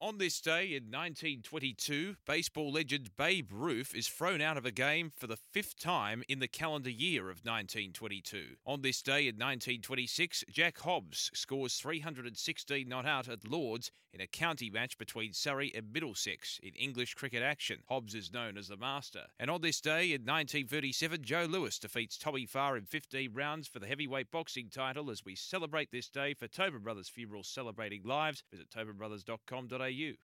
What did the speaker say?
On this day in 1922, baseball legend Babe Ruth is thrown out of a game for the fifth time in the calendar year of 1922. On this day in 1926, Jack Hobbs scores 316 not out at Lords in a county match between Surrey and Middlesex in English cricket action. Hobbs is known as the Master. And on this day in 1937, Joe Louis defeats Tommy Farr in 15 rounds for the heavyweight boxing title as we celebrate this day for Tobin Brothers Funeral Celebrating Lives. Visit tobinbrothers.com.au.